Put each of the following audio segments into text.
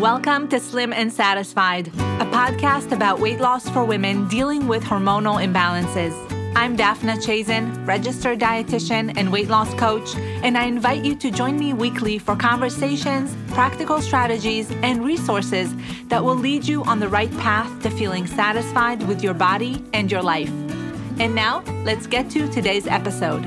Welcome to Slim and Satisfied, a podcast about weight loss for women dealing with hormonal imbalances. I'm Daphna Chazen, registered dietitian and weight loss coach, and I invite you to join me weekly for conversations, practical strategies, and resources that will lead you on the right path to feeling satisfied with your body and your life. And now, let's get to today's episode.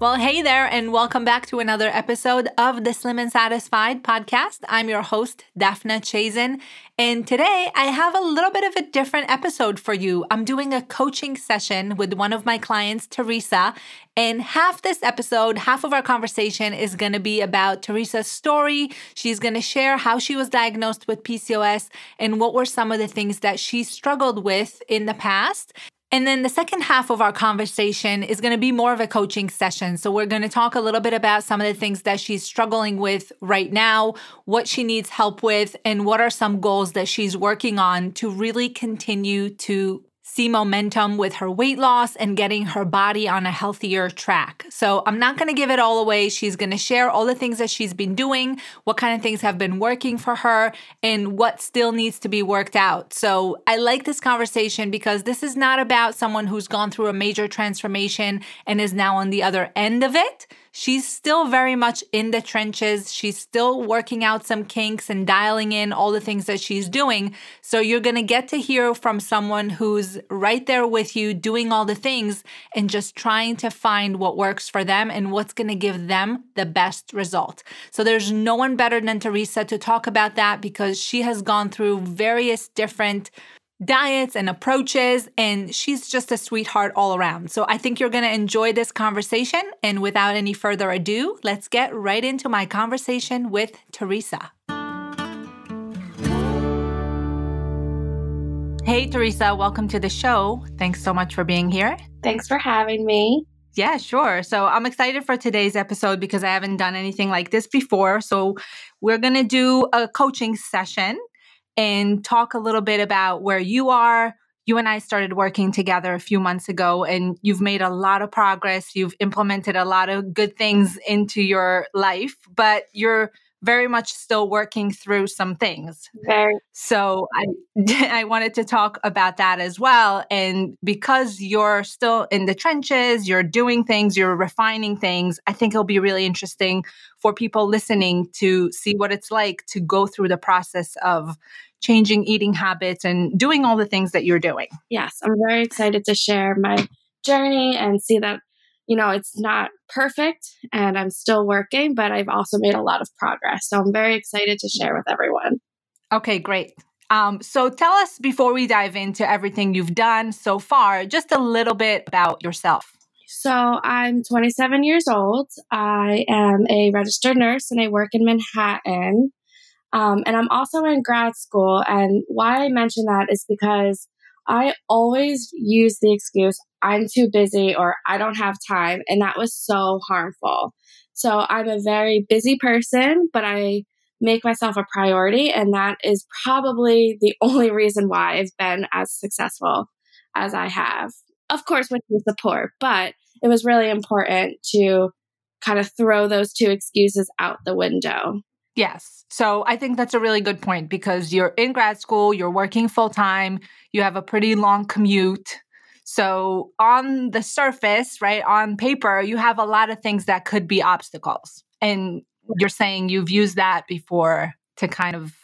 Well, hey there, and welcome back to another episode of the Slim and Satisfied podcast. I'm your host, Daphna Chazen, and today I have a little bit of a different episode for you. I'm doing a coaching session with one of my clients, Teresa, and half this episode, half of our conversation is going to be about Teresa's story. She's going to share how she was diagnosed with PCOS and what were some of the things that she struggled with in the past. And then the second half of our conversation is going to be more of a coaching session. So we're going to talk a little bit about some of the things that she's struggling with right now, what she needs help with, and what are some goals that she's working on to really continue to see momentum with her weight loss and getting her body on a healthier track. So I'm not going to give it all away. She's going to share all the things that she's been doing, what kind of things have been working for her, and what still needs to be worked out. So I like this conversation because this is not about someone who's gone through a major transformation and is now on the other end of it she's still very much in the trenches. She's still working out some kinks and dialing in all the things that she's doing. So you're going to get to hear from someone who's right there with you, doing all the things and just trying to find what works for them and what's going to give them the best result. So there's no one better than Teresa to talk about that because she has gone through various different diets and approaches, and she's just a sweetheart all around. So I think you're going to enjoy this conversation. And without any further ado, let's get right into my conversation with Teresa. Hey, Teresa, welcome to the show. Thanks so much for being here. Thanks for having me. Yeah, sure. So I'm excited for today's episode because I haven't done anything like this before. So we're going to do a coaching session and talk a little bit about where you are. You and I started working together a few months ago, and you've made a lot of progress. You've implemented a lot of good things into your life, but you're very much still working through some things. Very. So I I wanted to talk about that as well and because you're still in the trenches, you're doing things, you're refining things, I think it'll be really interesting for people listening to see what it's like to go through the process of changing eating habits and doing all the things that you're doing. Yes, I'm very excited to share my journey and see that, you know, it's not perfect and I'm still working, but I've also made a lot of progress. So I'm very excited to share with everyone. Okay, great. Um, so tell us before we dive into everything you've done so far, just a little bit about yourself. So I'm 27 years old. I am a registered nurse and I work in Manhattan. Um, and I'm also in grad school. And why I mention that is because I always use the excuse, I'm too busy or I don't have time. And that was so harmful. So I'm a very busy person, but I make myself a priority. And that is probably the only reason why I've been as successful as I have. Of course, with your support, but it was really important to kind of throw those two excuses out the window. Yes. So I think that's a really good point because you're in grad school, you're working full time, you have a pretty long commute. So on the surface, right, on paper, you have a lot of things that could be obstacles. And you're saying you've used that before to kind of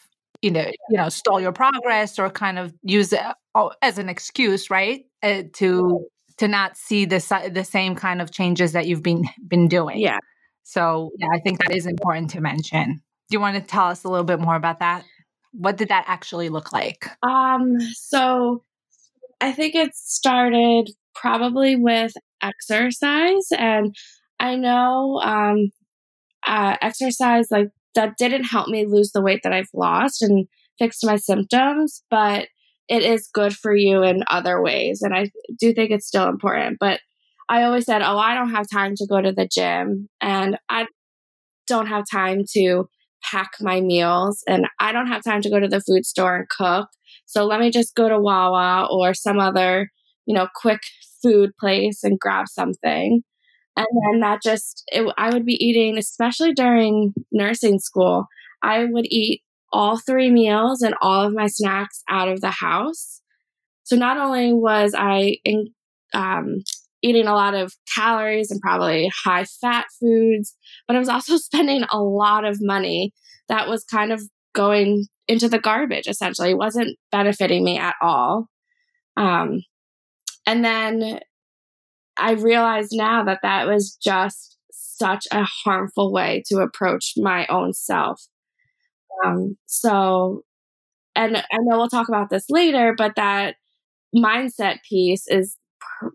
you know you know stall your progress or kind of use it as an excuse right uh, to to not see the the same kind of changes that you've been been doing yeah so yeah i think that is important to mention you want to tell us a little bit more about that? What did that actually look like? Um, so I think it started probably with exercise, and I know um, uh, exercise like that didn't help me lose the weight that I've lost and fixed my symptoms, but it is good for you in other ways, and I do think it's still important. But I always said, "Oh, I don't have time to go to the gym, and I don't have time to pack my meals and I don't have time to go to the food store and cook. So let me just go to Wawa or some other, you know, quick food place and grab something. And then that just, it, I would be eating, especially during nursing school, I would eat all three meals and all of my snacks out of the house. So not only was I in, um, eating a lot of calories and probably high fat foods, but I was also spending a lot of money that was kind of going into the garbage essentially. It wasn't benefiting me at all. Um, and then I realized now that that was just such a harmful way to approach my own self. Um, so, and I know we'll talk about this later, but that mindset piece is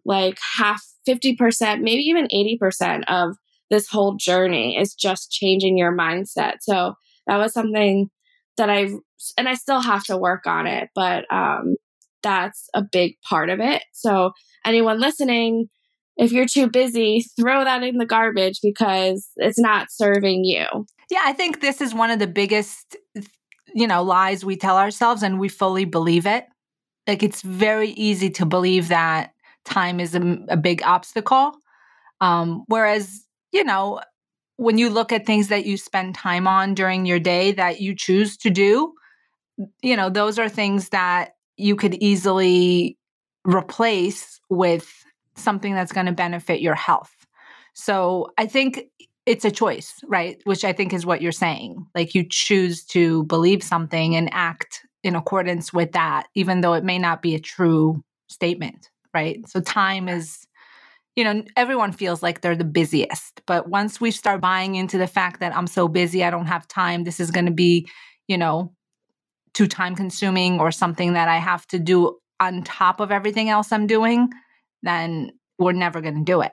like half 50%, maybe even 80% of this whole journey is just changing your mindset. So that was something that I, and I still have to work on it, but um, that's a big part of it. So anyone listening, if you're too busy, throw that in the garbage because it's not serving you. Yeah, I think this is one of the biggest, you know, lies we tell ourselves and we fully believe it. Like it's very easy to believe that time is a, a big obstacle. Um, whereas, you know, when you look at things that you spend time on during your day that you choose to do, you know, those are things that you could easily replace with something that's going to benefit your health. So I think it's a choice, right? Which I think is what you're saying. Like you choose to believe something and act in accordance with that, even though it may not be a true statement, right? So time is, you know, everyone feels like they're the busiest. But once we start buying into the fact that I'm so busy, I don't have time, this is going to be, you know, too time consuming or something that I have to do on top of everything else I'm doing, then we're never going to do it.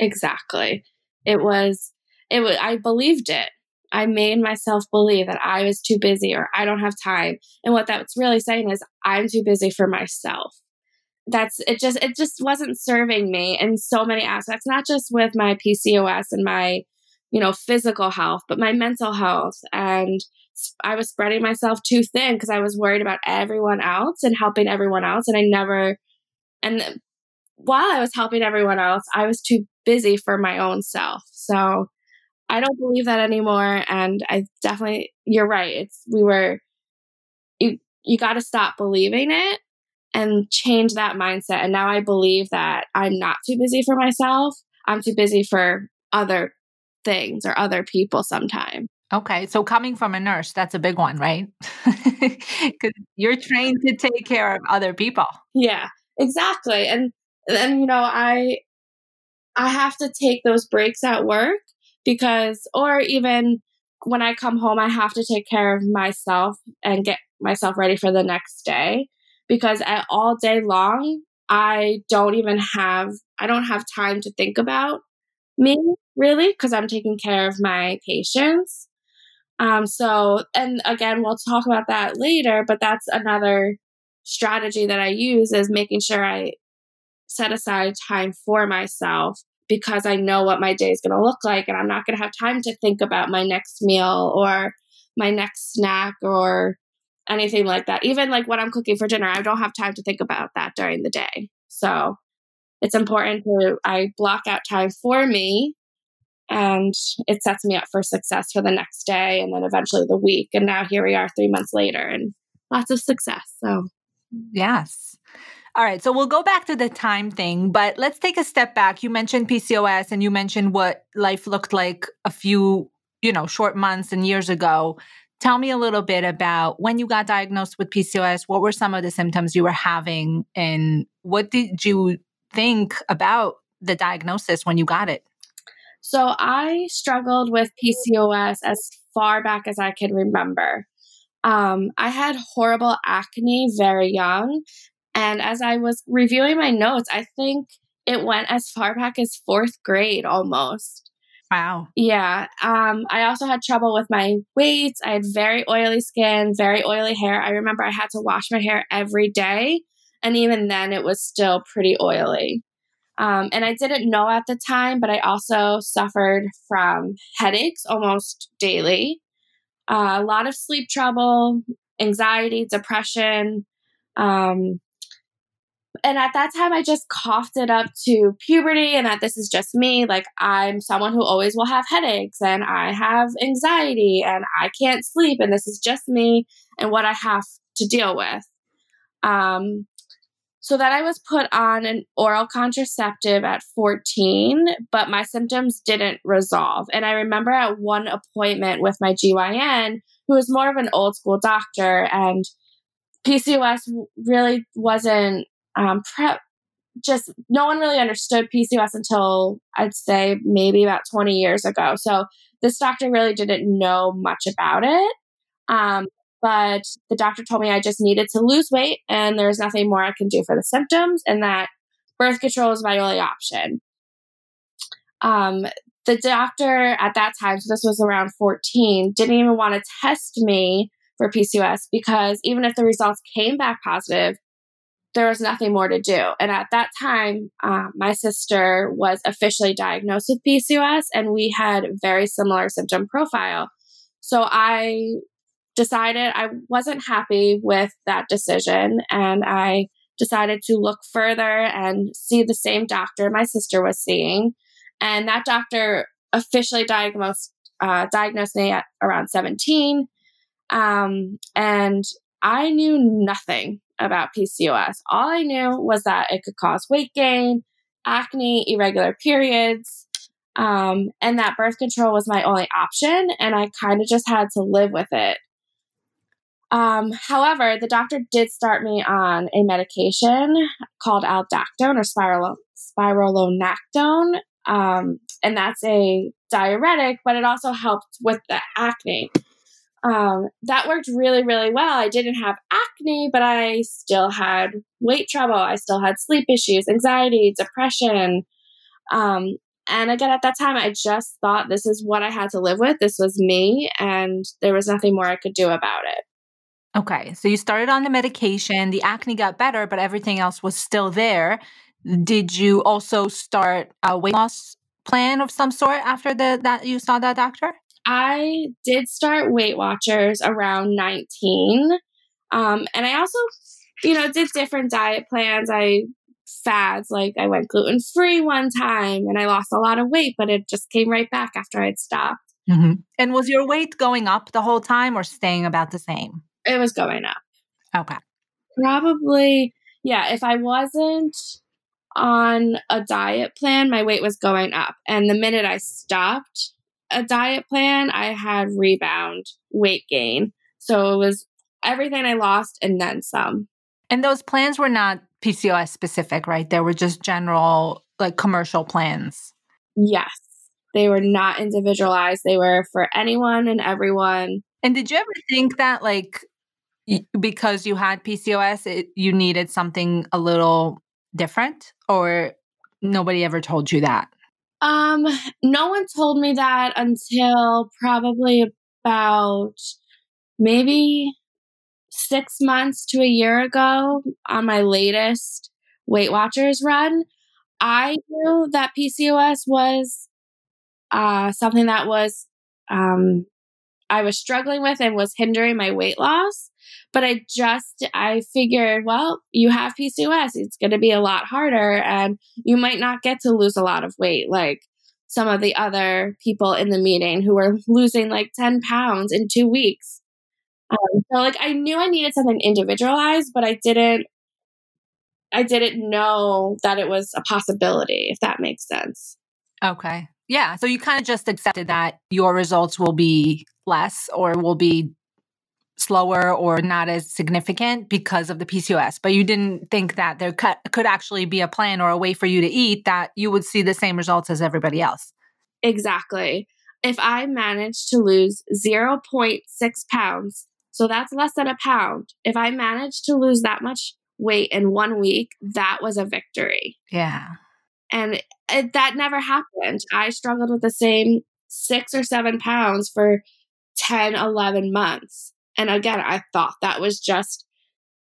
Exactly. It was, it was, I believed it. I made myself believe that I was too busy or I don't have time. And what that's really saying is I'm too busy for myself. That's it just it just wasn't serving me in so many aspects, not just with my PCOS and my, you know, physical health, but my mental health and I was spreading myself too thin because I was worried about everyone else and helping everyone else and I never and while I was helping everyone else, I was too busy for my own self. So I don't believe that anymore. And I definitely, you're right. It's, we were, you, you got to stop believing it and change that mindset. And now I believe that I'm not too busy for myself. I'm too busy for other things or other people sometimes. Okay. So coming from a nurse, that's a big one, right? Because you're trained to take care of other people. Yeah, exactly. And and you know i i have to take those breaks at work because or even when i come home i have to take care of myself and get myself ready for the next day because at, all day long i don't even have i don't have time to think about me really because i'm taking care of my patients. Um so and again we'll talk about that later but that's another strategy that i use is making sure i set aside time for myself because I know what my day is going to look like and I'm not going to have time to think about my next meal or my next snack or anything like that. Even like what I'm cooking for dinner, I don't have time to think about that during the day. So it's important to I block out time for me and it sets me up for success for the next day and then eventually the week. And now here we are 3 months later and lots of success. So yes. All right. So we'll go back to the time thing, but let's take a step back. You mentioned PCOS and you mentioned what life looked like a few, you know, short months and years ago. Tell me a little bit about when you got diagnosed with PCOS. What were some of the symptoms you were having? And what did you think about the diagnosis when you got it? So I struggled with PCOS as far back as I can remember. Um, I had horrible acne very young, and as I was reviewing my notes, I think it went as far back as fourth grade almost. Wow. Yeah. Um, I also had trouble with my weight. I had very oily skin, very oily hair. I remember I had to wash my hair every day. And even then, it was still pretty oily. Um, and I didn't know at the time, but I also suffered from headaches almost daily, uh, a lot of sleep trouble, anxiety, depression. Um, And at that time, I just coughed it up to puberty and that this is just me. Like, I'm someone who always will have headaches and I have anxiety and I can't sleep and this is just me and what I have to deal with. Um, so that I was put on an oral contraceptive at 14, but my symptoms didn't resolve. And I remember at one appointment with my GYN, who was more of an old school doctor, and PCOS really wasn't um, prep. Just no one really understood PCOS until I'd say maybe about 20 years ago. So this doctor really didn't know much about it. Um, but the doctor told me I just needed to lose weight and there's nothing more I can do for the symptoms and that birth control is my only option. Um, the doctor at that time, so this was around 14, didn't even want to test me for PCOS because even if the results came back positive, there was nothing more to do. And at that time, um, my sister was officially diagnosed with PCOS and we had very similar symptom profile. So I decided I wasn't happy with that decision and I decided to look further and see the same doctor my sister was seeing. And that doctor officially diagnosed uh, diagnosed me at around 17. Um, and I knew nothing about PCOS. All I knew was that it could cause weight gain, acne, irregular periods, um, and that birth control was my only option. And I kind of just had to live with it. Um, however, the doctor did start me on a medication called aldactone or spiral, spironolactone. Um, and that's a diuretic, but it also helped with the acne. Um, that worked really, really well. I didn't have acne, but I still had weight trouble. I still had sleep issues, anxiety, depression. Um, and again, at that time, I just thought this is what I had to live with. This was me, and there was nothing more I could do about it. Okay, so you started on the medication, the acne got better, but everything else was still there. Did you also start a weight loss plan of some sort after the that you saw that doctor? I did start Weight Watchers around 19. Um, and I also, you know, did different diet plans. I fads like I went gluten free one time and I lost a lot of weight, but it just came right back after I'd stopped. Mm-hmm. And was your weight going up the whole time or staying about the same? It was going up. Okay. Probably, yeah. If I wasn't on a diet plan, my weight was going up. And the minute I stopped a diet plan, I had rebound weight gain. So it was everything I lost and then some. And those plans were not PCOS specific, right? They were just general, like commercial plans. Yes. They were not individualized. They were for anyone and everyone. And did you ever think that, like, because you had PCOS, it, you needed something a little different, or nobody ever told you that? Um, no one told me that until probably about maybe six months to a year ago on my latest Weight Watchers run. I knew that PCOS was uh, something that was um, I was struggling with and was hindering my weight loss. But I just, I figured, well, you have PCOS. It's going to be a lot harder and you might not get to lose a lot of weight like some of the other people in the meeting who were losing like 10 pounds in two weeks. Um, so like I knew I needed something individualized, but I didn't, I didn't know that it was a possibility, if that makes sense. Okay. Yeah. So you kind of just accepted that your results will be less or will be slower or not as significant because of the PCOS, but you didn't think that there could actually be a plan or a way for you to eat that you would see the same results as everybody else. Exactly. If I managed to lose 0.6 pounds, so that's less than a pound, if I managed to lose that much weight in one week, that was a victory. Yeah. And it, that never happened. I struggled with the same six or seven pounds for 10, 11 months. And again, I thought that was just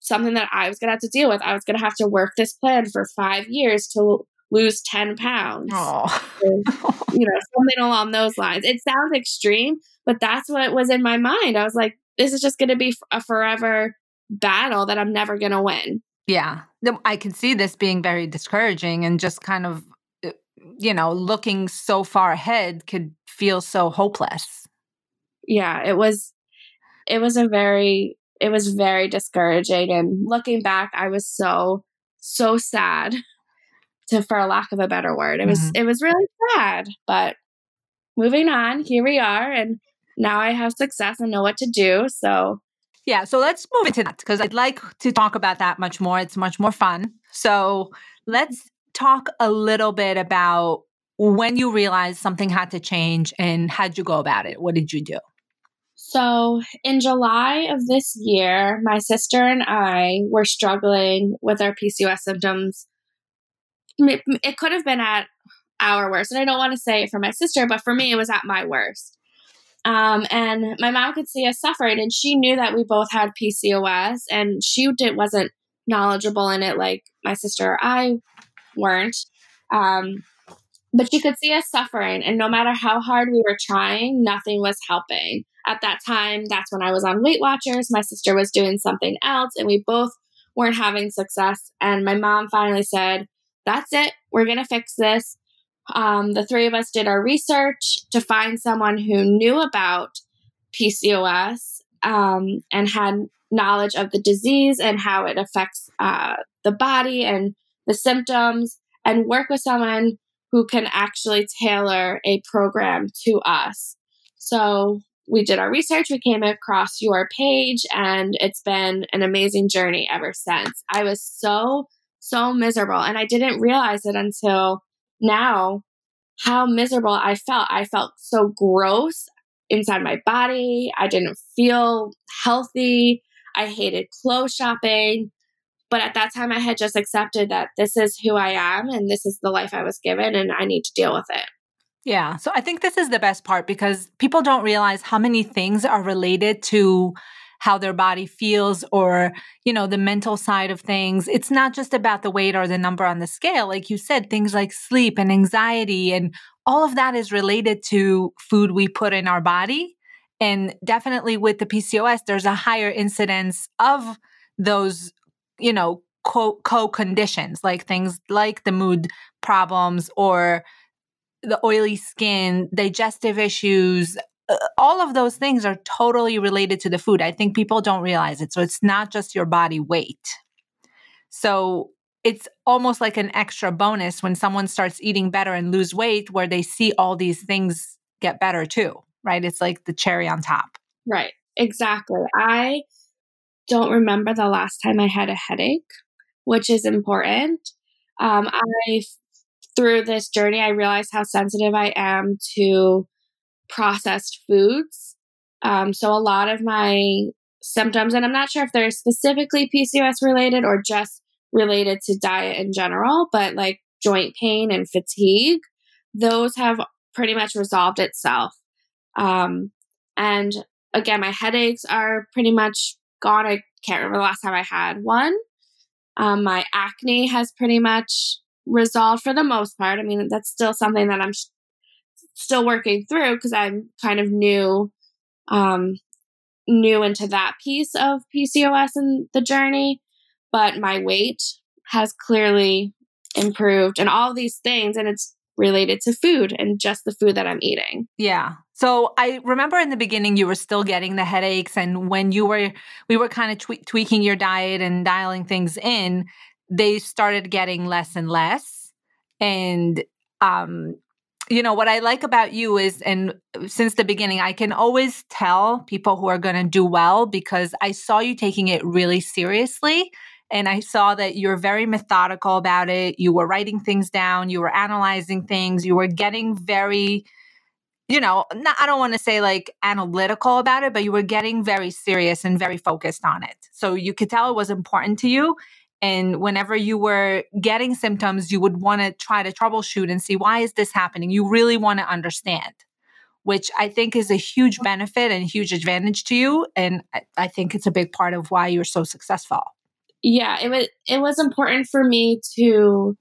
something that I was going to have to deal with. I was going to have to work this plan for five years to lose 10 pounds. Oh. you know, something along those lines. It sounds extreme, but that's what was in my mind. I was like, this is just going to be a forever battle that I'm never going to win. Yeah. I can see this being very discouraging and just kind of, uh, you know, looking so far ahead could feel so hopeless. Yeah, it was, it was a very, it was very discouraging. And looking back, I was so, so sad to, for lack of a better word. It was, mm-hmm. it was really sad, but moving on, here we are. And now I have success and know what to do. So yeah, so let's move into that because I'd like to talk about that much more. It's much more fun. So let's talk a little bit about when you realized something had to change and how'd you go about it? What did you do? So, in July of this year, my sister and I were struggling with our PCOS symptoms. It could have been at our worst. And I don't want to say it for my sister, but for me, it was at my worst. Um, and my mom could see us suffering, and she knew that we both had PCOS, and she did wasn't knowledgeable in it like my sister or I weren't. Um, but she could see us suffering, and no matter how hard we were trying, nothing was helping. At that time, that's when I was on Weight Watchers. My sister was doing something else, and we both weren't having success. And my mom finally said, That's it. We're going to fix this. Um, the three of us did our research to find someone who knew about PCOS um, and had knowledge of the disease and how it affects uh, the body and the symptoms, and work with someone who can actually tailor a program to us. So we did our research, we came across your page, and it's been an amazing journey ever since. I was so, so miserable, and I didn't realize it until now how miserable I felt. I felt so gross inside my body. I didn't feel healthy. I hated clothes shopping. But at that time, I had just accepted that this is who I am and this is the life I was given and I need to deal with it. Yeah. So I think this is the best part because people don't realize how many things are related to how their body feels or, you know, the mental side of things. It's not just about the weight or the number on the scale. Like you said, things like sleep and anxiety and all of that is related to food we put in our body. And definitely with the PCOS, there's a higher incidence of those, you know, co conditions, like things like the mood problems or the oily skin, digestive issues, all of those things are totally related to the food. I think people don't realize it. So it's not just your body weight. So it's almost like an extra bonus when someone starts eating better and lose weight where they see all these things get better too, right? It's like the cherry on top. Right. Exactly. I don't remember the last time I had a headache, which is important. Um, I, through this journey, I realized how sensitive I am to processed foods. Um, so a lot of my symptoms, and I'm not sure if they're specifically PCOS related or just related to diet in general, but like joint pain and fatigue, those have pretty much resolved itself. Um, and again, my headaches are pretty much gone. I can't remember the last time I had one. Um, my acne has pretty much resolved for the most part. I mean, that's still something that I'm still working through because I'm kind of new, um, new into that piece of PCOS and the journey. But my weight has clearly improved and all these things. And it's related to food and just the food that I'm eating. Yeah. So I remember in the beginning you were still getting the headaches and when you were we were kind of twe- tweaking your diet and dialing things in, they started getting less and less and um you know what i like about you is and since the beginning i can always tell people who are going to do well because i saw you taking it really seriously and i saw that you're very methodical about it. You were writing things down you were analyzing things you were getting very you know not, i don't want to say like analytical about it but you were getting very serious and very focused on it. So you could tell it was important to you and whenever you were getting symptoms, you would want to try to troubleshoot and see why is this happening? You really want to understand, which I think is a huge benefit and huge advantage to you. And I think it's a big part of why you're so successful. Yeah, it was it was important for me to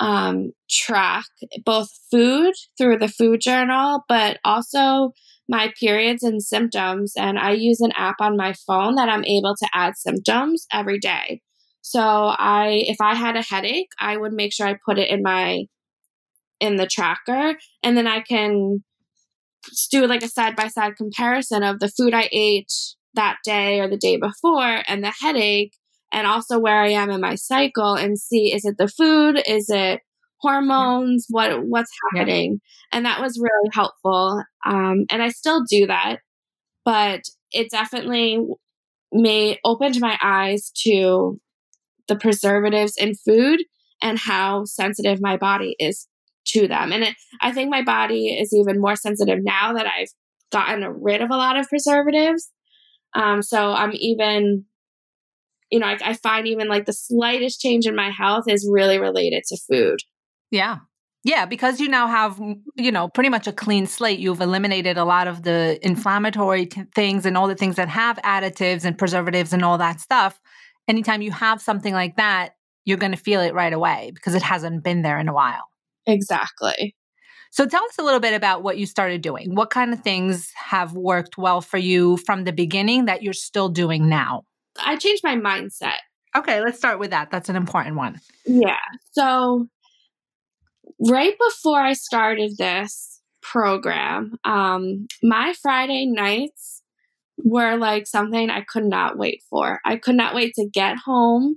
um, track both food through the food journal, but also my periods and symptoms. And I use an app on my phone that I'm able to add symptoms every day. So I if I had a headache, I would make sure I put it in my in the tracker and then I can do like a side by side comparison of the food I ate that day or the day before and the headache and also where I am in my cycle and see is it the food? Is it hormones? What what's happening? Yeah. and that was really helpful um, and I still do that but it definitely made opened my eyes to the preservatives in food and how sensitive my body is to them. And it, I think my body is even more sensitive now that I've gotten rid of a lot of preservatives. Um, so I'm even, you know, I, I find even like the slightest change in my health is really related to food. Yeah. Yeah, because you now have, you know, pretty much a clean slate. You've eliminated a lot of the inflammatory t- things and all the things that have additives and preservatives and all that stuff. Anytime you have something like that, you're going to feel it right away because it hasn't been there in a while. Exactly. So tell us a little bit about what you started doing. What kind of things have worked well for you from the beginning that you're still doing now? I changed my mindset. Okay, let's start with that. That's an important one. Yeah. So, right before I started this program, um, my Friday nights were like something I could not wait for. I could not wait to get home,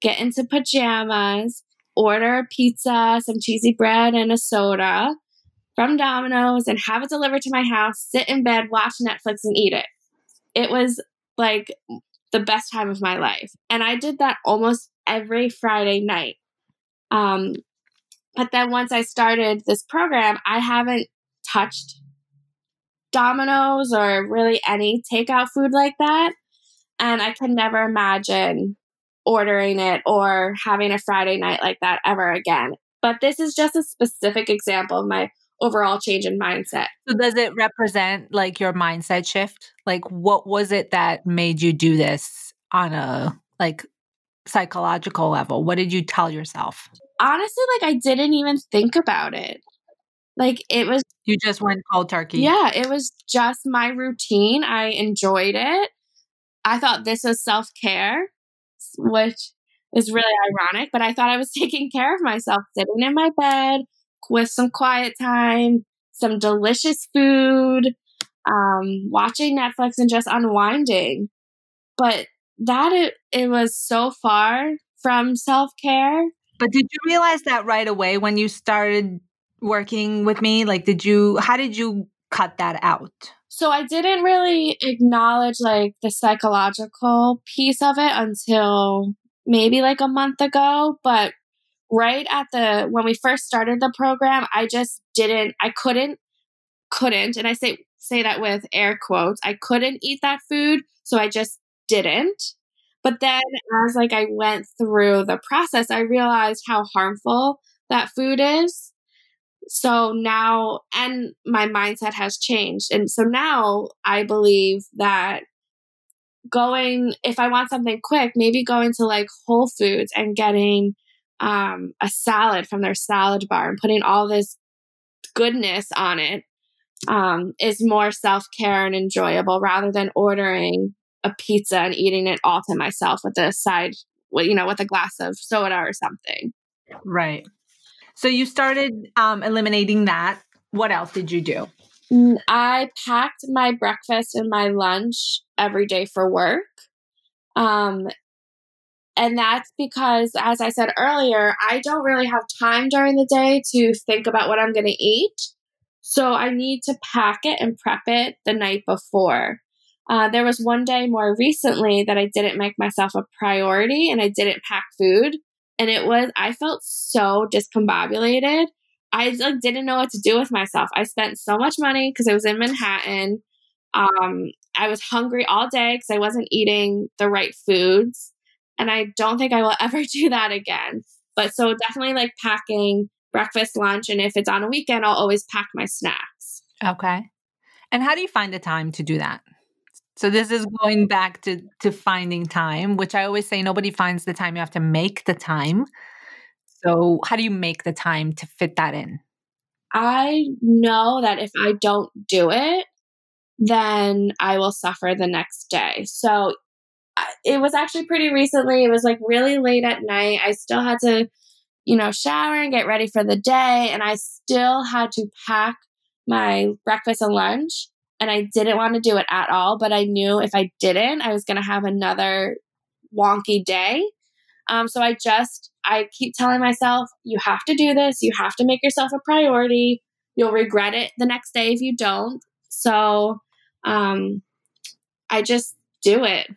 get into pajamas, order a pizza, some cheesy bread, and a soda from Domino's and have it delivered to my house, sit in bed, watch Netflix, and eat it. It was like the best time of my life. And I did that almost every Friday night. Um, but then once I started this program, I haven't touched Domino's or really any takeout food like that. And I could never imagine ordering it or having a Friday night like that ever again. But this is just a specific example of my overall change in mindset. So does it represent like your mindset shift? Like what was it that made you do this on a like psychological level? What did you tell yourself? Honestly, like I didn't even think about it. Like it was You just went cold turkey. Yeah, it was just my routine. I enjoyed it. I thought this was self-care which is really ironic, but I thought I was taking care of myself, sitting in my bed with some quiet time, some delicious food, um, watching Netflix and just unwinding. But that it, it was so far from self care. But did you realize that right away when you started working with me? Like, did you, how did you cut that out? So I didn't really acknowledge like the psychological piece of it until maybe like a month ago, but right at the when we first started the program, I just didn't I couldn't couldn't and I say say that with air quotes. I couldn't eat that food, so I just didn't. But then as like I went through the process, I realized how harmful that food is so now, and my mindset has changed. And so now I believe that going, if I want something quick, maybe going to like Whole Foods and getting um, a salad from their salad bar and putting all this goodness on it um, is more self care and enjoyable rather than ordering a pizza and eating it all to myself with a side, you know, with a glass of soda or something. Right. So you started um, eliminating that. What else did you do? Mm, I packed my breakfast and my lunch every day for work. Um, and that's because, as I said earlier, I don't really have time during the day to think about what I'm going to eat. So I need to pack it and prep it the night before. Uh, there was one day more recently that I didn't make myself a priority and I didn't pack food and it was I felt so discombobulated. I like didn't know what to do with myself. I spent so much money because I was in Manhattan. Um, I was hungry all day because I wasn't eating the right foods, and I don't think I will ever do that again. But so definitely like packing breakfast, lunch, and if it's on a weekend, I'll always pack my snacks. Okay. And how do you find the time to do that? So this is going back to to finding time, which I always say nobody finds the time. You have to make the time. So how do you make the time to fit that in? I know that if I don't do it, then I will suffer the next day. So it was actually pretty recently. It was like really late at night. I still had to, you know, shower and get ready for the day. And I still had to pack my breakfast and lunch. And I didn't want to do it at all. But I knew if I didn't, I was going to have another wonky day. Um, so I just, I keep telling myself, you have to do this. You have to make yourself a priority. You'll regret it the next day if you don't. So um, I just do it.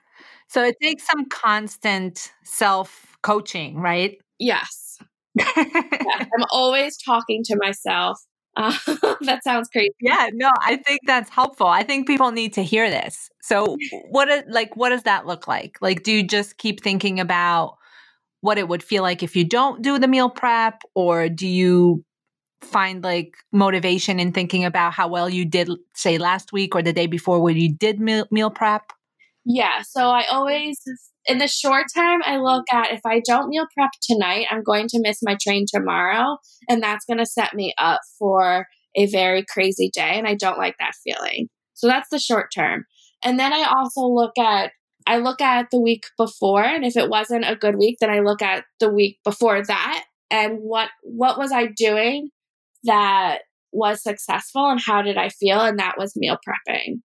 So it takes some constant self coaching, right? Yes. yeah, I'm always talking to myself. Uh, that sounds crazy. Yeah, no, I think that's helpful. I think people need to hear this. So, what is, like what does that look like? Like do you just keep thinking about what it would feel like if you don't do the meal prep or do you find like motivation in thinking about how well you did say last week or the day before when you did meal, meal prep? Yeah, so I always in the short term I look at if I don't meal prep tonight, I'm going to miss my train tomorrow and that's going to set me up for a very crazy day and I don't like that feeling. So that's the short term. And then I also look at I look at the week before and if it wasn't a good week, then I look at the week before that and what what was I doing that was successful and how did I feel? And that was meal prepping.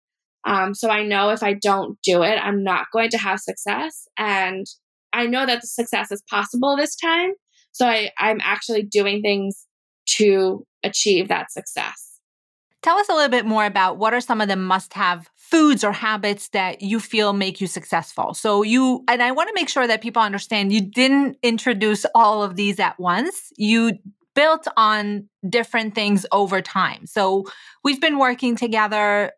Um, so I know if I don't do it, I'm not going to have success. And I know that the success is possible this time. So I, I'm actually doing things to achieve that success. Tell us a little bit more about what are some of the must have foods or habits that you feel make you successful. So you, and I want to make sure that people understand you didn't introduce all of these at once. You built on different things over time. So we've been working together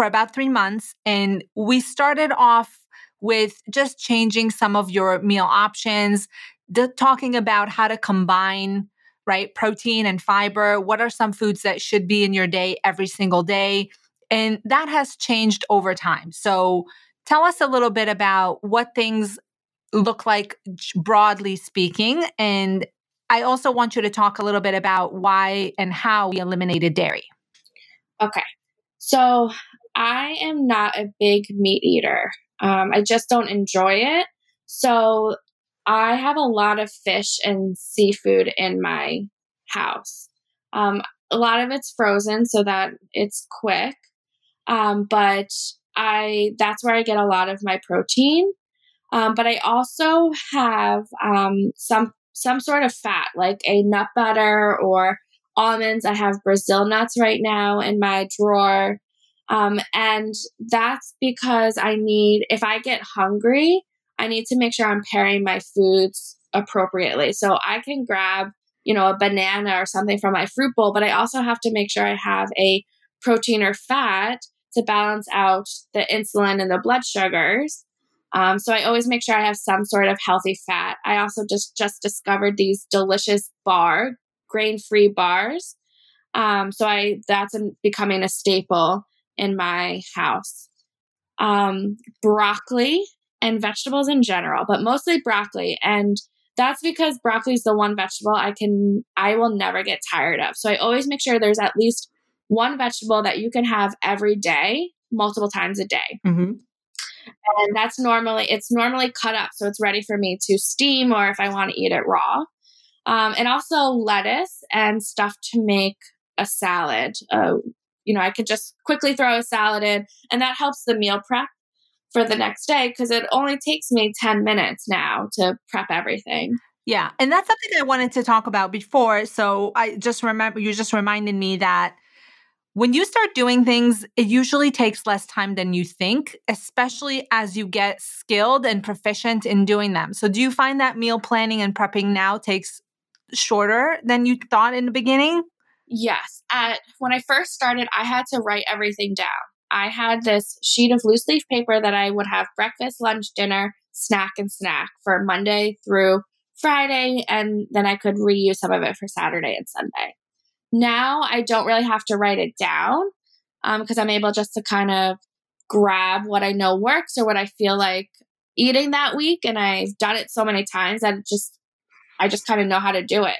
for about three months, and we started off with just changing some of your meal options, talking about how to combine right protein and fiber what are some foods that should be in your day every single day and that has changed over time so tell us a little bit about what things look like broadly speaking and I also want you to talk a little bit about why and how we eliminated dairy. Okay. So I am not a big meat eater. Um, I just don't enjoy it. So I have a lot of fish and seafood in my house. Um, a lot of it's frozen so that it's quick. Um, but I that's where I get a lot of my protein. Um, but I also have um, some some sort of fat, like a nut butter or almonds. I have Brazil nuts right now in my drawer. Um, and that's because I need, if I get hungry, I need to make sure I'm pairing my foods appropriately. So I can grab, you know, a banana or something from my fruit bowl, but I also have to make sure I have a protein or fat to balance out the insulin and the blood sugars. Um, so I always make sure I have some sort of healthy fat. I also just just discovered these delicious bar grain free bars. Um, so I that's becoming a staple in my house. Um, broccoli and vegetables in general, but mostly broccoli. And that's because broccoli is the one vegetable I can I will never get tired of. So I always make sure there's at least one vegetable that you can have every day, multiple times a day. Mm-hmm and that's normally it's normally cut up so it's ready for me to steam or if i want to eat it raw um, and also lettuce and stuff to make a salad uh, you know i could just quickly throw a salad in and that helps the meal prep for the next day because it only takes me 10 minutes now to prep everything yeah and that's something i wanted to talk about before so i just remember you just reminded me that when you start doing things, it usually takes less time than you think, especially as you get skilled and proficient in doing them. So, do you find that meal planning and prepping now takes shorter than you thought in the beginning? Yes. At when I first started, I had to write everything down. I had this sheet of loose leaf paper that I would have breakfast, lunch, dinner, snack, and snack for Monday through Friday, and then I could reuse some of it for Saturday and Sunday. Now I don't really have to write it down because um, I'm able just to kind of grab what I know works or what I feel like eating that week. And I've done it so many times that it just, I just kind of know how to do it.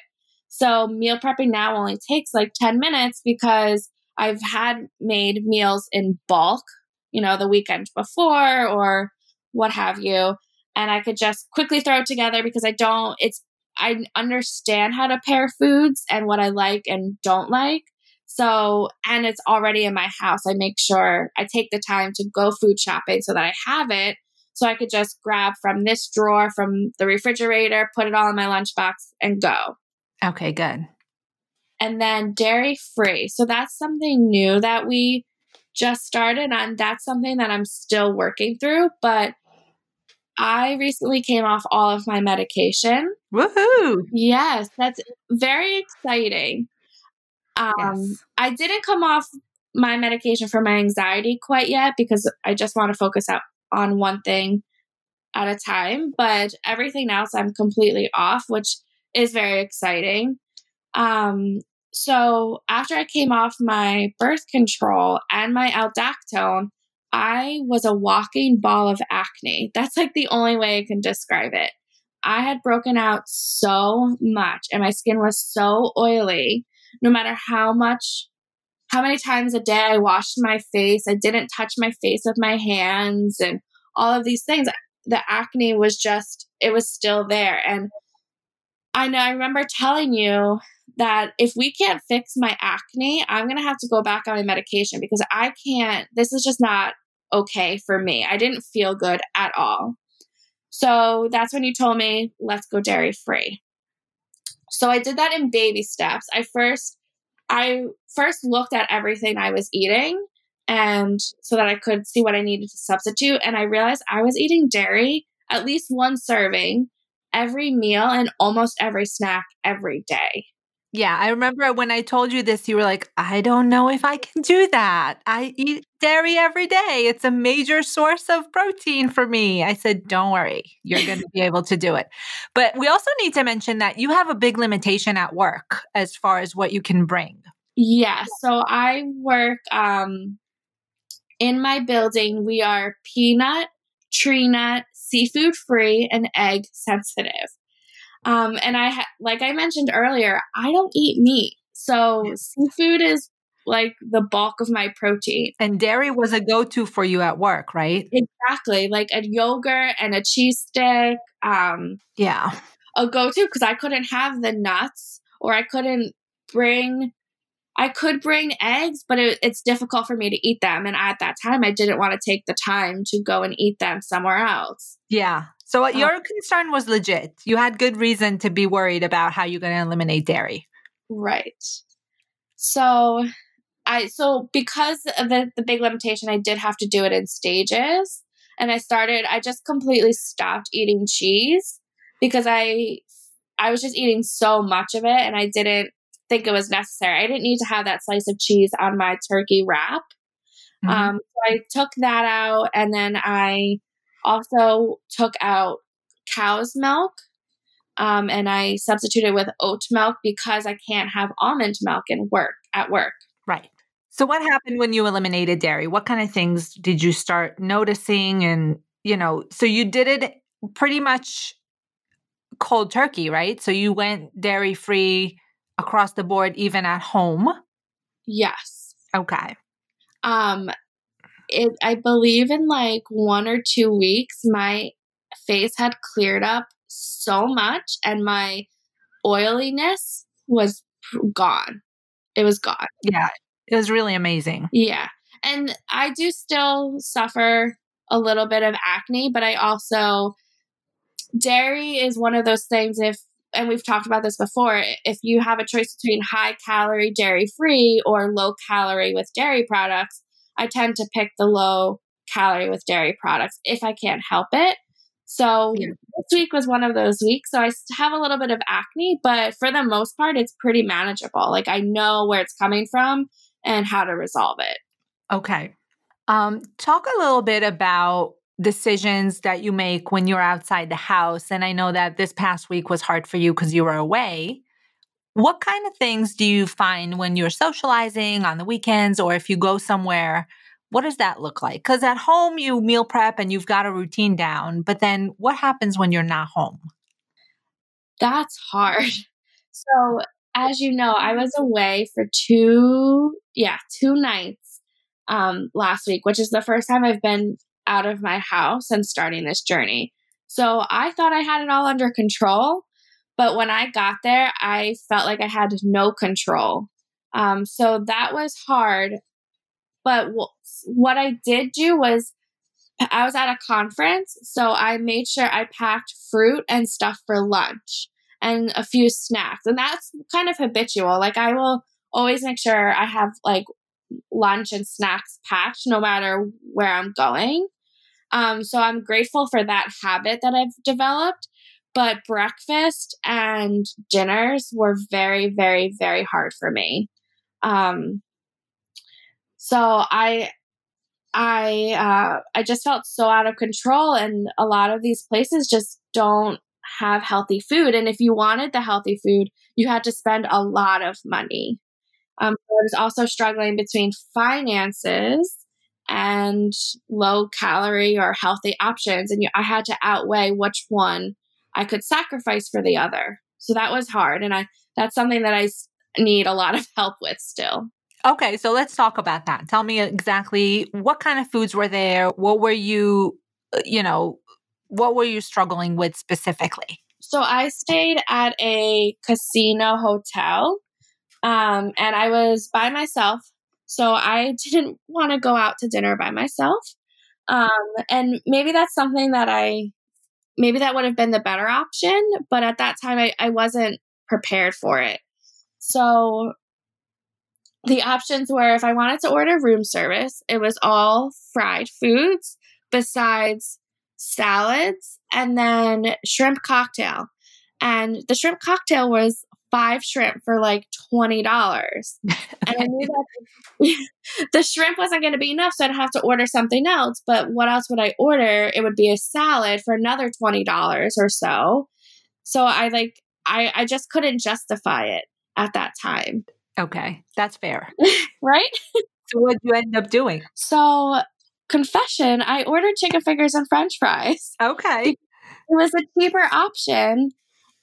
So meal prepping now only takes like 10 minutes because I've had made meals in bulk, you know, the weekend before or what have you. And I could just quickly throw it together because I don't, it's, I understand how to pair foods and what I like and don't like. So, and it's already in my house. I make sure I take the time to go food shopping so that I have it. So I could just grab from this drawer from the refrigerator, put it all in my lunchbox and go. Okay, good. And then dairy free. So that's something new that we just started on. That's something that I'm still working through, but I recently came off all of my medication. Woohoo! Yes, that's very exciting. Um, yes. I didn't come off my medication for my anxiety quite yet because I just want to focus out on one thing at a time. But everything else, I'm completely off, which is very exciting. Um, so after I came off my birth control and my aldactone, I was a walking ball of acne. That's like the only way I can describe it. I had broken out so much and my skin was so oily. No matter how much, how many times a day I washed my face, I didn't touch my face with my hands and all of these things. The acne was just, it was still there. And I know I remember telling you that if we can't fix my acne, I'm going to have to go back on my medication because I can't, this is just not okay for me. I didn't feel good at all. So that's when you told me, let's go dairy free. So I did that in baby steps. I first, I first looked at everything I was eating and so that I could see what I needed to substitute. And I realized I was eating dairy, at least one serving every meal and almost every snack every day. Yeah, I remember when I told you this, you were like, I don't know if I can do that. I eat dairy every day. It's a major source of protein for me. I said, Don't worry, you're going to be able to do it. But we also need to mention that you have a big limitation at work as far as what you can bring. Yeah. So I work um, in my building. We are peanut, tree nut, seafood free, and egg sensitive. Um, and I, ha- like I mentioned earlier, I don't eat meat. So seafood is like the bulk of my protein. And dairy was a go to for you at work, right? Exactly. Like a yogurt and a cheese stick. Um, yeah. A go to because I couldn't have the nuts or I couldn't bring. I could bring eggs, but it, it's difficult for me to eat them. And at that time, I didn't want to take the time to go and eat them somewhere else. Yeah. So your concern was legit. You had good reason to be worried about how you're going to eliminate dairy. Right. So I so because of the, the big limitation, I did have to do it in stages. And I started, I just completely stopped eating cheese because I I was just eating so much of it and I didn't think it was necessary. I didn't need to have that slice of cheese on my turkey wrap. Mm-hmm. Um, so I took that out and then I also took out cow's milk um, and I substituted with oat milk because I can't have almond milk in work at work. Right. So what happened when you eliminated dairy? What kind of things did you start noticing and you know, so you did it pretty much cold turkey, right? So you went dairy free across the board even at home? Yes. Okay. Um it I believe in like one or two weeks, my face had cleared up so much and my oiliness was gone. It was gone. Yeah. It was really amazing. Yeah. And I do still suffer a little bit of acne, but I also dairy is one of those things if and we've talked about this before, if you have a choice between high calorie dairy free or low calorie with dairy products, I tend to pick the low calorie with dairy products if I can't help it. So yeah. this week was one of those weeks. So I have a little bit of acne, but for the most part, it's pretty manageable. Like I know where it's coming from and how to resolve it. Okay. Um, talk a little bit about decisions that you make when you're outside the house. And I know that this past week was hard for you because you were away. What kind of things do you find when you're socializing on the weekends or if you go somewhere? What does that look like? Because at home, you meal prep and you've got a routine down. But then what happens when you're not home? That's hard. So, as you know, I was away for two, yeah, two nights um, last week, which is the first time I've been out of my house and starting this journey. So I thought I had it all under control. But when I got there, I felt like I had no control. Um, so that was hard. But w- what I did do was I was at a conference, so I made sure I packed fruit and stuff for lunch and a few snacks. And that's kind of habitual. Like I will always make sure I have like lunch and snacks packed no matter where I'm going. Um, so I'm grateful for that habit that I've developed. But breakfast and dinners were very, very, very hard for me. Um, so I I uh, I just felt so out of control, and a lot of these places just don't have healthy food. And if you wanted the healthy food, you had to spend a lot of money. Um, I was also struggling between finances and low calorie or healthy options, and you, I had to outweigh which one I could sacrifice for the other. So that was hard, and I that's something that I need a lot of help with still. Okay, so let's talk about that. Tell me exactly what kind of foods were there? What were you, uh, you know, what were you struggling with specifically? So I stayed at a casino hotel um, and I was by myself. So I didn't want to go out to dinner by myself. Um, and maybe that's something that I, maybe that would have been the better option. But at that time, I, I wasn't prepared for it. So the options were if I wanted to order room service, it was all fried foods besides salads and then shrimp cocktail. And the shrimp cocktail was five shrimp for like $20. and I knew that the shrimp wasn't going to be enough, so I'd have to order something else. But what else would I order? It would be a salad for another $20 or so. So I like, I, I just couldn't justify it at that time. Okay, that's fair. right? So what did you end up doing? So confession, I ordered chicken fingers and french fries. Okay. It was a cheaper option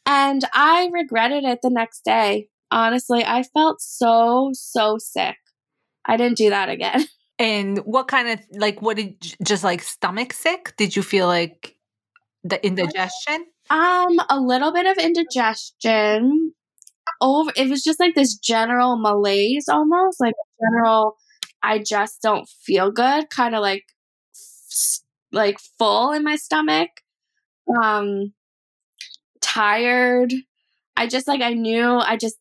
and I regretted it the next day. Honestly, I felt so so sick. I didn't do that again. And what kind of like what did just like stomach sick? Did you feel like the indigestion? Um a little bit of indigestion, over it was just like this general malaise almost like general i just don't feel good kind of like like full in my stomach um tired. I just like i knew i just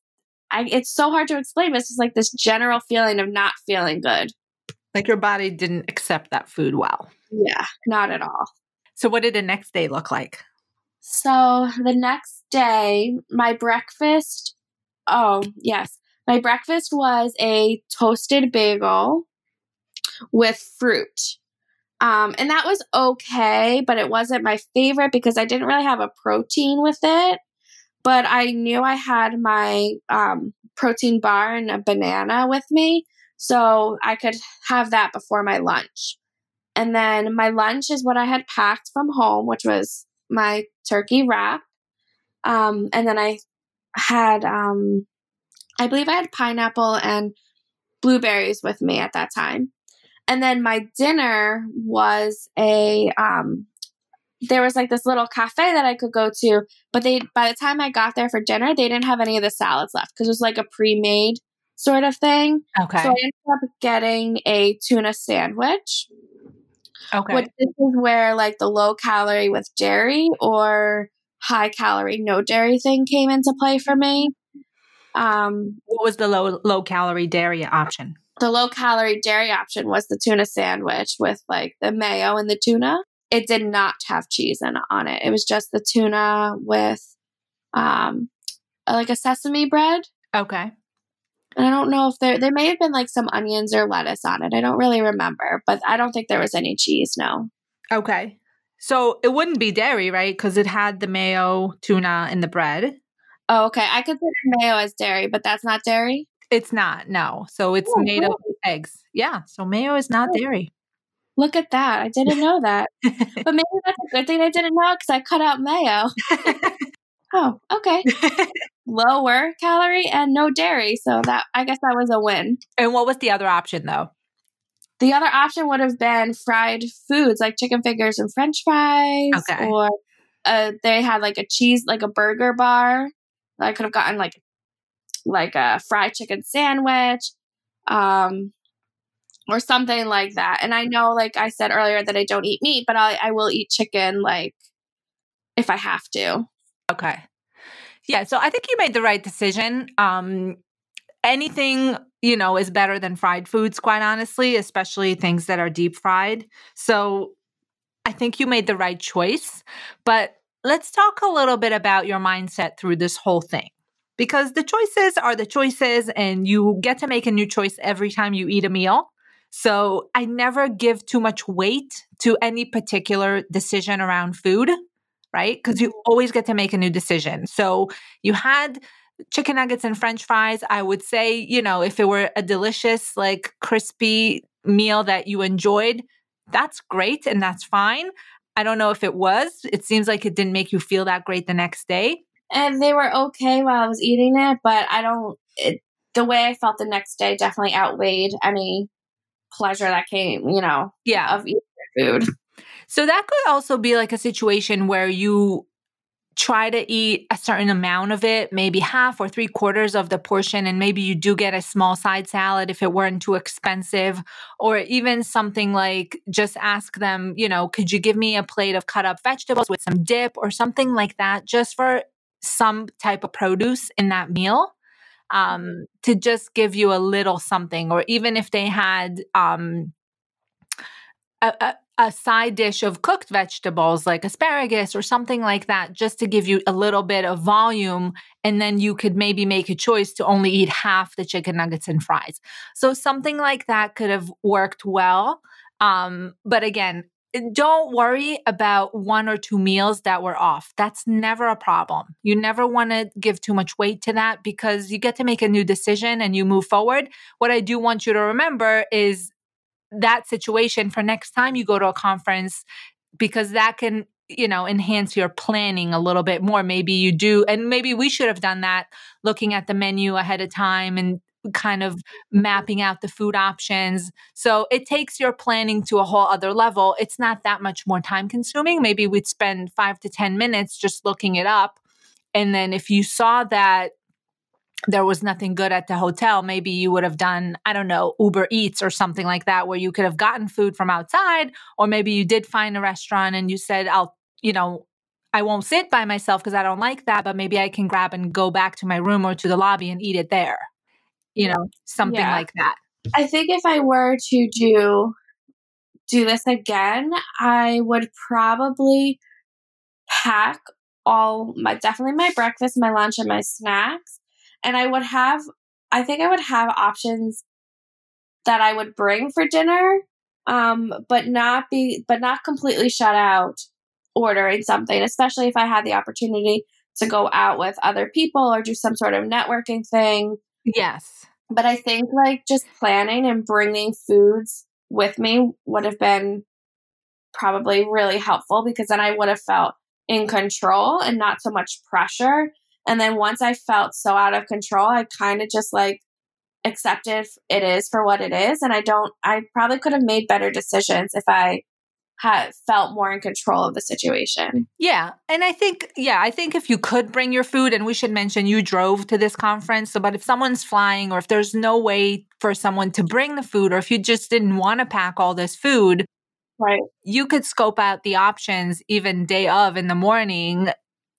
i it's so hard to explain but it's just like this general feeling of not feeling good. Like your body didn't accept that food well. Yeah not at all. So what did the next day look like? So the next day my breakfast Oh, yes. My breakfast was a toasted bagel with fruit. Um, and that was okay, but it wasn't my favorite because I didn't really have a protein with it. But I knew I had my um, protein bar and a banana with me, so I could have that before my lunch. And then my lunch is what I had packed from home, which was my turkey wrap. Um, and then I had um I believe I had pineapple and blueberries with me at that time. And then my dinner was a um there was like this little cafe that I could go to, but they by the time I got there for dinner, they didn't have any of the salads left because it was like a pre-made sort of thing. Okay. So I ended up getting a tuna sandwich. Okay. Which this is where like the low calorie with dairy or high calorie, no dairy thing came into play for me. Um, what was the low low calorie dairy option? The low calorie dairy option was the tuna sandwich with like the mayo and the tuna. It did not have cheese in, on it. It was just the tuna with um, like a sesame bread. Okay. And I don't know if there there may have been like some onions or lettuce on it. I don't really remember, but I don't think there was any cheese. No. Okay. So it wouldn't be dairy, right? Because it had the mayo, tuna, and the bread. Oh, okay. I consider mayo as dairy, but that's not dairy. It's not. No. So it's oh, made really? of eggs. Yeah. So mayo is not oh. dairy. Look at that. I didn't know that. but maybe that's a good thing I didn't know because I cut out mayo. oh, okay. Lower calorie and no dairy. So that I guess that was a win. And what was the other option though? the other option would have been fried foods like chicken fingers and french fries Okay. or uh, they had like a cheese like a burger bar i could have gotten like like a fried chicken sandwich um or something like that and i know like i said earlier that i don't eat meat but i, I will eat chicken like if i have to Okay. Yeah, so I think you made the right decision. Um anything, you know, is better than fried foods quite honestly, especially things that are deep fried. So I think you made the right choice. But let's talk a little bit about your mindset through this whole thing. Because the choices are the choices and you get to make a new choice every time you eat a meal. So I never give too much weight to any particular decision around food right? Because you mm-hmm. always get to make a new decision. So you had chicken nuggets and french fries. I would say, you know, if it were a delicious, like crispy meal that you enjoyed, that's great and that's fine. I don't know if it was. It seems like it didn't make you feel that great the next day. And they were okay while i was eating it but i don't it, the way i felt the next day definitely outweighed any pleasure that came you know Yeah. of eating food So that could also be like a situation where you try to eat a certain amount of it, maybe half or three quarters of the portion, and maybe you do get a small side salad if it weren't too expensive, or even something like just ask them, you know, could you give me a plate of cut up vegetables with some dip or something like that, just for some type of produce in that meal. Um, to just give you a little something, or even if they had um, a, a, a side dish of cooked vegetables like asparagus or something like that, just to give you a little bit of volume. And then you could maybe make a choice to only eat half the chicken nuggets and fries. So something like that could have worked well. Um, but again, don't worry about one or two meals that were off. That's never a problem. You never want to give too much weight to that because you get to make a new decision and you move forward. What I do want you to remember is that situation for next time you go to a conference because that can you know enhance your planning a little bit more maybe you do and maybe we should have done that looking at the menu ahead of time and kind of mapping out the food options so it takes your planning to a whole other level it's not that much more time consuming maybe we'd spend 5 to 10 minutes just looking it up and then if you saw that there was nothing good at the hotel, maybe you would have done, I don't know, Uber Eats or something like that, where you could have gotten food from outside. Or maybe you did find a restaurant and you said, I'll, you know, I won't sit by myself because I don't like that, but maybe I can grab and go back to my room or to the lobby and eat it there. You know, something Yeah. like that. I think if I were to do do this again, I would probably pack all my definitely my breakfast, my lunch, and my snacks. And I would have I think I would have options that I would bring for dinner, um, but not be but not completely shut out ordering something, especially if I had the opportunity to go out with other people or do some sort of networking thing Yes. but I think like just planning and bringing foods with me would have been probably really helpful because then I would have felt in control and not so much pressure. And then once I felt so out of control, I kind of just like accepted it is for what it is. And I don't, I probably could have made better decisions if I had felt more in control of the situation. Yeah. And I think, yeah, I think if you could bring your food, and we should mention you drove to this conference. So, but if someone's flying or if there's no way for someone to bring the food, or if you just didn't want to pack all this food, Right. you could scope out the options even day of in the morning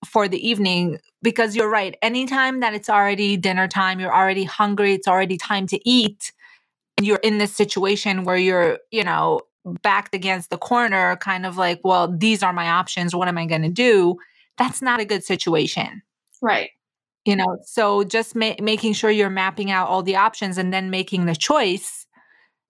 for the evening because you're right. Anytime that it's already dinner time, you're already hungry, it's already time to eat, and you're in this situation where you're, you know, backed against the corner, kind of like, well, these are my options. What am I going to do? That's not a good situation. Right. You know, so just ma- making sure you're mapping out all the options and then making the choice,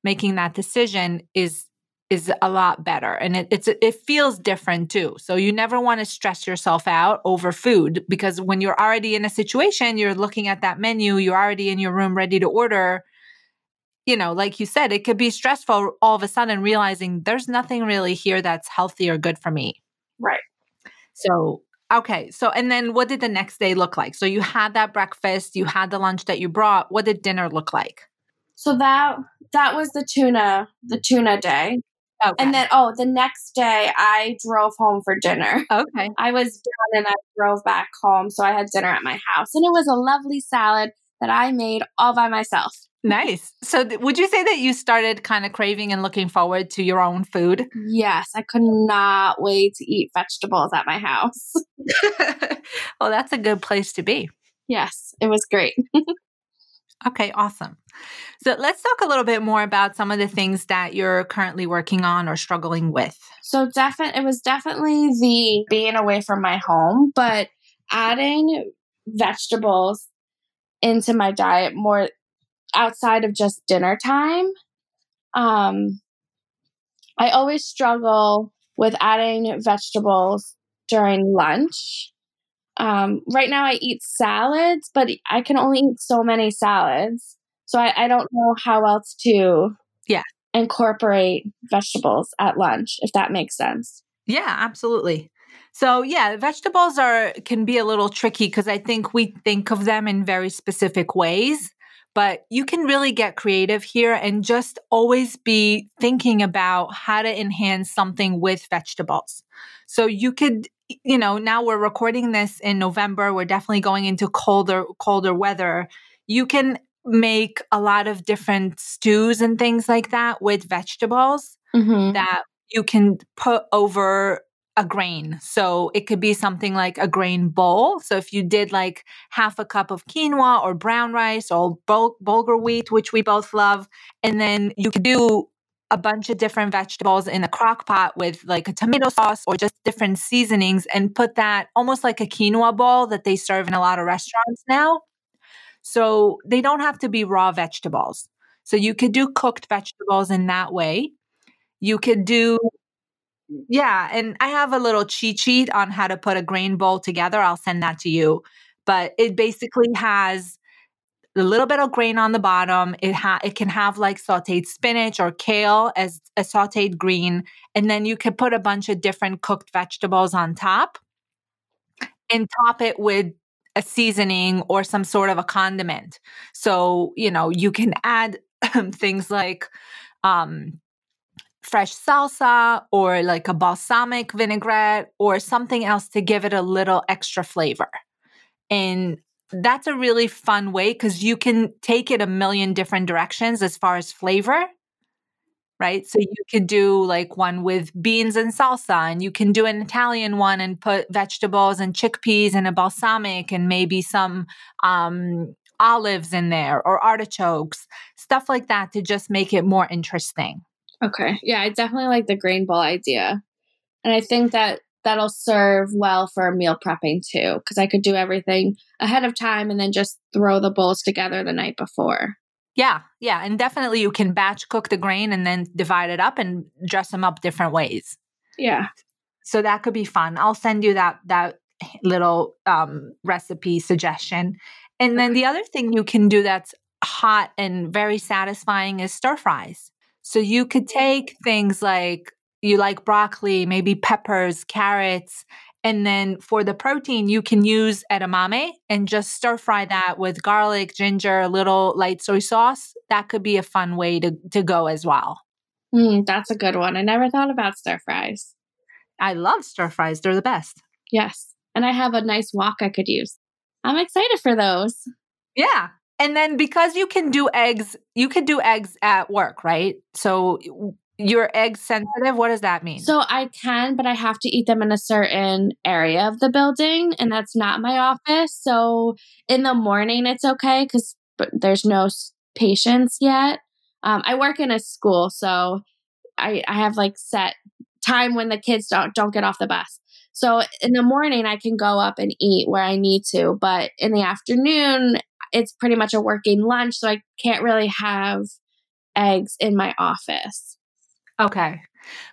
making that decision is is a lot better and it, it's it feels different too so you never want to stress yourself out over food because when you're already in a situation you're looking at that menu you're already in your room ready to order you know like you said it could be stressful all of a sudden realizing there's nothing really here that's healthy or good for me Right. so okay so and then what did the next day look like so you had that breakfast you had the lunch that you brought what did dinner look like So that that was the tuna the tuna day. Okay. And then oh, the next day I drove home for dinner. okay. I was done and I drove back home, so I had dinner at my house, and it was a lovely salad that I made all by myself. Nice. So, th- would you say that you started kind of craving and looking forward to your own food? Yes, I could not wait to eat vegetables at my house. well, that's a good place to be. Yes, it was great. Okay, awesome. So, let's talk a little bit more about some of the things that you're currently working on or struggling with. So, definitely, it was definitely the being away from my home, but adding vegetables into my diet more outside of just dinner time. Um, I always struggle with adding vegetables during lunch. Um, right now, I eat salads, but I can only eat so many salads. So I, I don't know how else to Yeah. incorporate vegetables at lunch, if that makes sense. Yeah, absolutely. So, yeah, vegetables are can be a little tricky because I think we think of them in very specific ways, but you can really get creative here and just always be thinking about how to enhance something with vegetables. So, you could you know, now we're recording this in November, we're definitely going into colder colder weather. You can make a lot of different stews and things like that with vegetables Mm-hmm. that you can put over a grain. So it could be something like a grain bowl. So if you did like half a cup of quinoa or brown rice or bul- bulgur wheat, which we both love, and then you could do a bunch of different vegetables in a crock pot with like a tomato sauce or just different seasonings and put that almost like a quinoa bowl that they serve in a lot of restaurants now. So they don't have to be raw vegetables. So you could do cooked vegetables in that way. You could do yeah, and I have a little cheat sheet on how to put a grain bowl together. I'll send that to you. But it basically has a little bit of grain on the bottom. It ha- it can have like sautéed spinach or kale as a sautéed green, and then you could put a bunch of different cooked vegetables on top, and top it with a seasoning or some sort of a condiment. So you know you can add things like um, fresh salsa or like a balsamic vinaigrette or something else to give it a little extra flavor. And that's a really fun way because you can take it a million different directions as far as flavor. Right. So you could do like one with beans and salsa, and you can do an Italian one and put vegetables and chickpeas and a balsamic and maybe some um, olives in there or artichokes, stuff like that to just make it more interesting. Okay. Yeah, I definitely like the grain bowl idea. And I think that that'll serve well for meal prepping too, because I could do everything ahead of time and then just throw the bowls together the night before. Yeah, yeah, and definitely you can batch cook the grain and then divide it up and dress them up different ways. Yeah. So that could be fun. I'll send you that that little um, recipe suggestion. And then the other thing you can do that's hot and very satisfying is stir fries. So you could take things like you like broccoli, maybe peppers, carrots, and then for the protein, you can use edamame and just stir fry that with garlic, ginger, a little light soy sauce. That could be a fun way to, to go as well. Mm, that's a good one. I never thought about stir fries. I love stir fries, they're the best. Yes. And I have a nice wok I could use. I'm excited for those. Yeah. And then because you can do eggs, you can do eggs at work, right? So you're egg sensitive. What does that mean? So I can, but I have to eat them in a certain area of the building, and that's not my office. So in the morning, it's okay because there's no patients yet. Um, I work in a school, so I, I have like set time when the kids don't don't get off the bus. So in the morning, I can go up and eat where I need to, but in the afternoon, it's pretty much a working lunch, so I can't really have eggs in my office. Okay.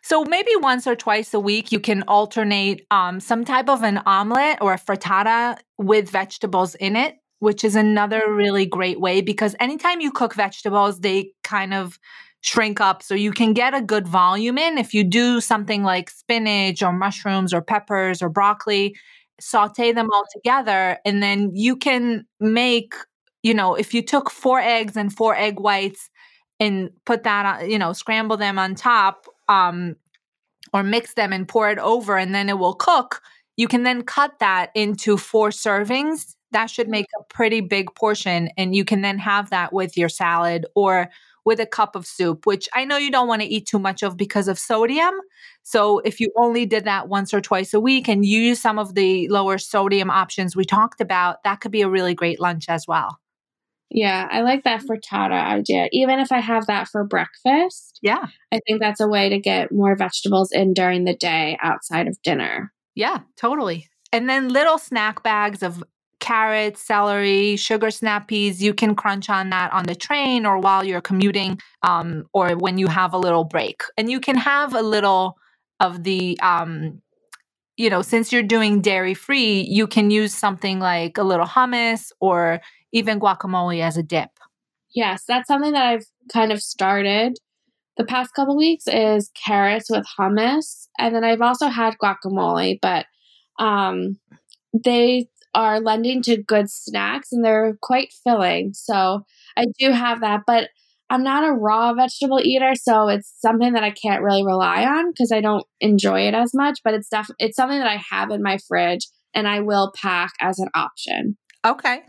So maybe once or twice a week, you can alternate um, some type of an omelet or a frittata with vegetables in it, which is another really great way because anytime you cook vegetables, they kind of shrink up. So you can get a good volume in. If you do something like spinach or mushrooms or peppers or broccoli, saute them all together, and then you can make you know, if you took four eggs and four egg whites and put that on, you know, scramble them on top, um, or mix them and pour it over and then it will cook, you can then cut that into four servings. That should make a pretty big portion. And you can then have that with your salad or with a cup of soup, which I know you don't want to eat too much of because of sodium. So if you only did that once or twice a week and use some of the lower sodium options we talked about, that could be a really great lunch as well. Yeah, I like that frittata idea. Even if I have that for breakfast, yeah, I think that's a way to get more vegetables in during the day outside of dinner. Yeah, totally. And then little snack bags of carrots, celery, sugar snap peas. You can crunch on that on the train or while you're commuting um, or when you have a little break. And you can have a little of the, um, you know, since you're doing dairy free, you can use something like a little hummus or even guacamole as a dip. Yes, that's something that I've kind of started the past couple weeks is carrots with hummus. And then I've also had guacamole, but um, they are lending to good snacks and they're quite filling. So I do have that, but I'm not a raw vegetable eater, so it's something that I can't really rely on because I don't enjoy it as much, but it's def- it's something that I have in my fridge and I will pack as an option. Okay.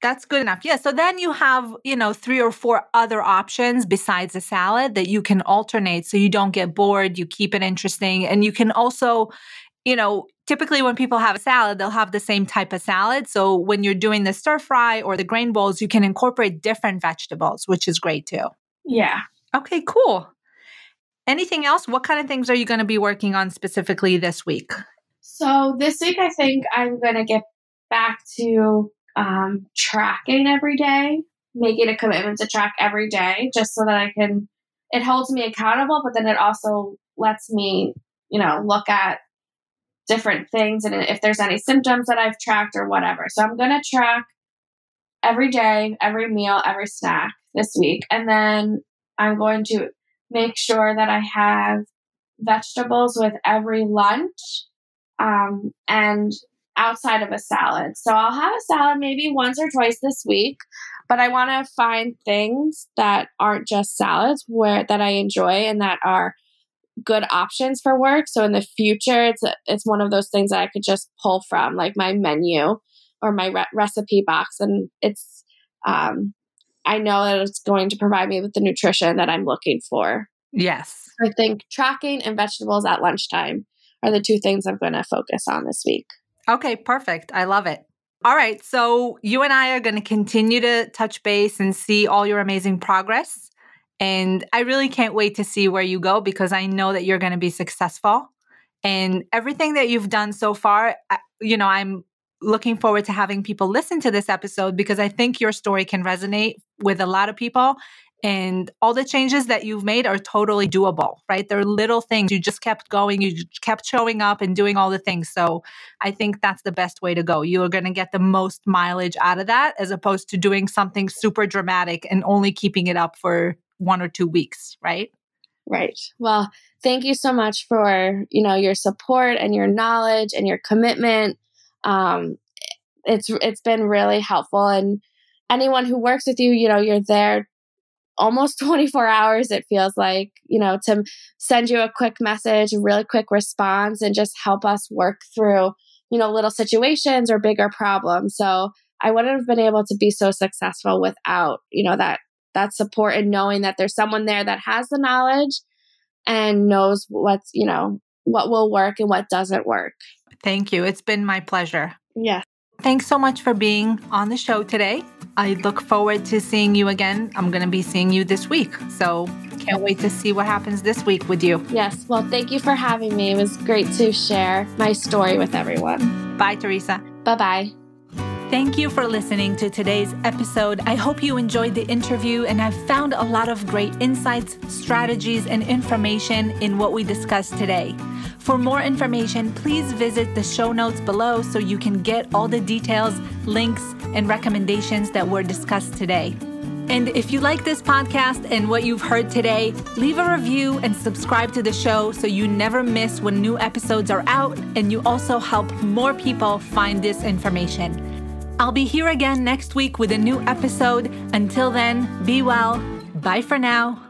That's good enough. Yeah. So then you have, you know, three or four other options besides a salad that you can alternate so you don't get bored, you keep it interesting. And you can also, you know, typically when people have a salad, they'll have the same type of salad. So when you're doing the stir fry or the grain bowls, you can incorporate different vegetables, which is great too. Yeah. Okay, cool. Anything else? What kind of things are you going to be working on specifically this week? So this week, I think I'm going to get back to um, tracking every day, making a commitment to track every day just so that I can, it holds me accountable, but then it also lets me, you know, look at different things and if there's any symptoms that I've tracked or whatever. So I'm going to track every day, every meal, every snack this week. And then I'm going to make sure that I have vegetables with every lunch um, and outside of a salad. So I'll have a salad maybe once or twice this week, but I want to find things that aren't just salads where that I enjoy and that are good options for work. So in the future, it's it's one of those things that I could just pull from, like my menu or my re- recipe box, and it's um, I know that it's going to provide me with the nutrition that I'm looking for. Yes, I think tracking and vegetables at lunchtime are the two things I'm going to focus on this week. Okay, perfect. I love it. All right. So you and I are going to continue to touch base and see all your amazing progress. And I really can't wait to see where you go because I know that you're going to be successful. And everything that you've done so far, you know, I'm looking forward to having people listen to this episode because I think your story can resonate with a lot of people. And all the changes that you've made are totally doable, right? They're little things. You just kept going, you kept showing up and doing all the things. So I think that's the best way to go. You are going to get the most mileage out of that as opposed to doing something super dramatic and only keeping it up for one or two weeks, right? Right. Well, thank you so much for, you know, your support and your knowledge and your commitment. Um, it's it's been really helpful and anyone who works with you, you know, you're there almost 24 hours it feels like, you know, to send you a quick message, a really quick response and just help us work through, you know, little situations or bigger problems. So, I wouldn't have been able to be so successful without, you know, that that support and knowing that there's someone there that has the knowledge and knows what's, you know, what will work and what doesn't work. Thank you. It's been my pleasure. Yeah. Thanks so much for being on the show today. I look forward to seeing you again. I'm going to be seeing you this week. So can't wait to see what happens this week with you. Yes. Well, thank you for having me. It was great to share my story with everyone. Bye, Teresa. Bye bye. Thank you for listening to today's episode. I hope you enjoyed the interview and have found a lot of great insights, strategies, and information in what we discussed today. For more information, please visit the show notes below so you can get all the details, links, and recommendations that were discussed today. And if you like this podcast and what you've heard today, leave a review and subscribe to the show so you never miss when new episodes are out and you also help more people find this information. I'll be here again next week with a new episode. Until then, be well. Bye for now.